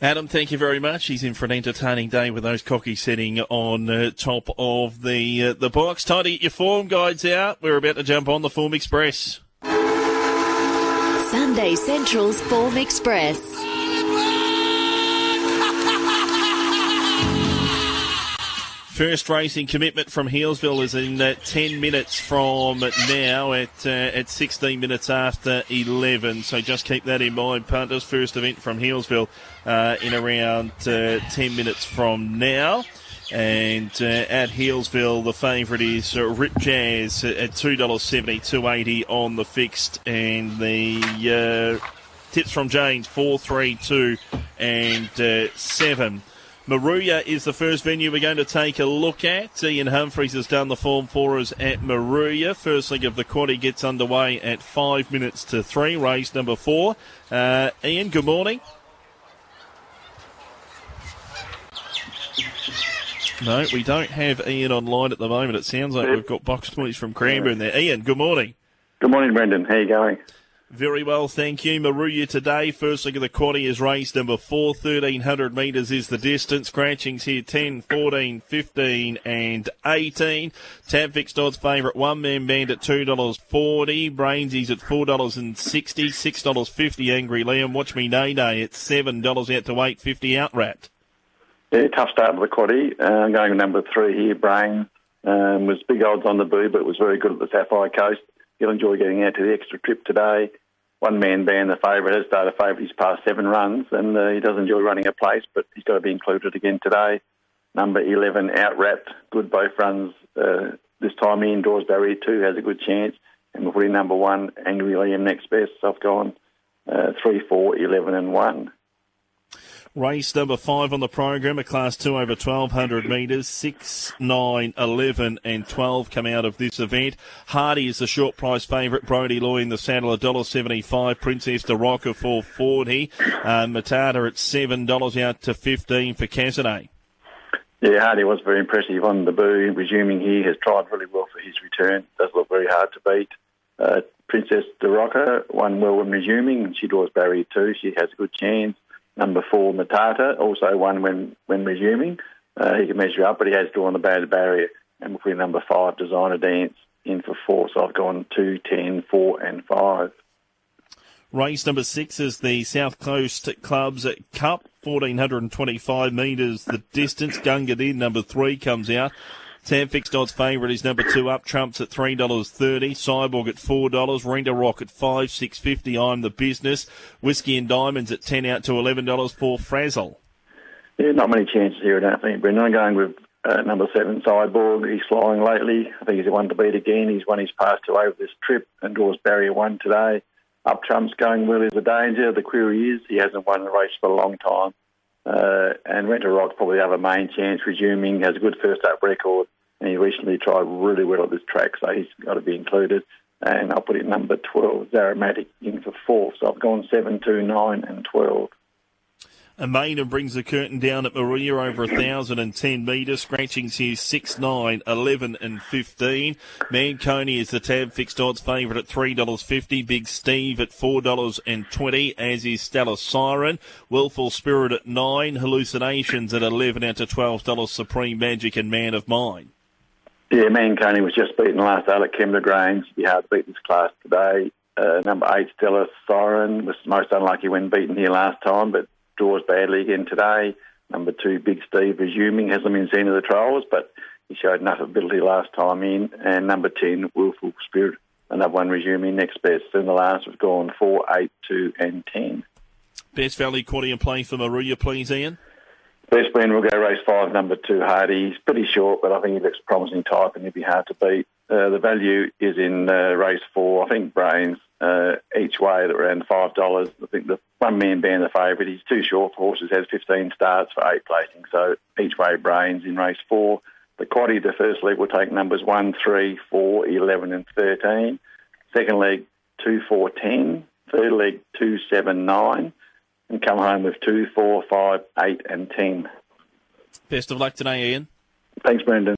Adam, thank you very much. He's in for an entertaining day with those cocky sitting on uh, top of the uh, the box. Time to get your form guides out. We're about to jump on the Form Express. Sunday Central's Form Express. First racing commitment from Healesville is in uh, 10 minutes from now at uh, at 16 minutes after 11. So just keep that in mind. Punters, first event from Healesville uh, in around uh, 10 minutes from now. And uh, at Healesville, the favourite is uh, Rip Jazz at $2.70, 280 on the fixed. And the tips from James, 4, 3, 2, and 7. Moruya is the first venue we're going to take a look at. Ian Humphreys has done the form for us at Moruya. First leg of the quarter gets underway at five minutes to three, race number four. Uh, Ian, good morning. No, we don't have Ian online at the moment. It sounds like we've got box noise from Cranbourne there. Ian, good morning. Good morning, Brendan. How are you going? Very well, thank you. Moruya today, first leg of the quaddy is race number four. 1300 metres is the distance. Scratchings here 10, 14, 15 and 18. Tabfix odds favourite one man band at $2.40. Brainsies at $4.60. $6.50 Angry Liam. Watch me Nay Nay at $7 out to 8.50 Outwrapped. Yeah, tough start to the quaddy. Uh, going number three here, Brain. Um, was big odds on the boo, but was very good at the Sapphire Coast he'll enjoy getting out to the extra trip today. One man band, the favourite, has started favourite. He's passed seven runs and uh, he does enjoy running a place, but he's got to be included again today. Number 11, Outwrapped, good both runs uh, this time in. Draws barrier two, has a good chance. And putting number one, Angry Liam, next best. So I've gone uh, 3, 4, 11 and 1. Race number five on the program, a class two over 1200 metres. Six, nine, 11 and 12 come out of this event. Hardy is the short price favourite. Brody Loy in the saddle, $1.75. Princess de Roca, 440. Uh, Matata at $7 out to 15 for Cassidy. Yeah, Hardy was very impressive on the boo. Resuming here, has tried really well for his return. Does look very hard to beat. Uh, Princess de Roca won well when resuming, and she draws barrier two. She has a good chance. Number four, Matata, also won when, when resuming. Uh, he can measure up, but he has drawn the bad barrier. And put number five, Designer Dance, in for four. So I've gone two, ten, four, and five. Race number six is the South Coast Clubs Cup, 1425 metres the distance. Gunga Din, number three, comes out. Sam Fixed Odds favourite is number two up. Trumps at three dollars thirty. Cyborg at four dollars. Renda Rock at five six fifty. I'm the business. Whiskey and Diamonds at ten out to eleven dollars for Frazzle. Yeah, not many chances here, I don't think. Brendan, I'm going with uh, number seven, Cyborg. He's flying lately. I think he's the one to beat again. He's won his past two over this trip and draws barrier one today. Up Trump's going well is a danger. The query is he hasn't won a race for a long time. Uh, and Renta Rock's probably a main chance resuming, has a good first up record and he recently tried really well at this track, so he's got to be included. And I'll put it number 12, Zaromatic, in for fourth. So I've gone 7, 2, 9, and 12. Amina brings the curtain down at Moruya over 1,010 metres. Scratchings here 6, 9, 11 and 15. Manconi is the tab fixed odds favourite at $3.50. Big Steve at $4.20, as is Stella Siren. Willful Spirit at 9. Hallucinations at 11 out to $12. Supreme Magic and Man of Mine. Yeah, Manconi was just beaten last out at Kembla Grange. It'd be this class today. Uh, number eight, Stella Siren, was most unlucky when beaten here last time, but draws badly again today. Number two, Big Steve, resuming, hasn't been seen in the trials, but he showed enough ability last time in. And number 10, Willful Spirit, another one resuming next best. And the last was gone 4, 8, 2, and 10. Best Valley Quaddy and play for Moruya, please, Ian. Best man will go race five, number two, Hardy. He's pretty short, but I think he looks promising type and he'd be hard to beat. Uh, the value is in uh, race four. I think Brains uh, each way at around five dollars. I think the one man being the favourite. He's too short for horses. Has fifteen starts for eight placing. So each way Brains in race four. The quaddy, the first leg will take numbers one, three, four, eleven, and thirteen. Second leg two, four, ten. Third leg two, seven, nine and come home with two, four, five, eight, and ten. Best of luck today, Ian. Thanks, Brendan.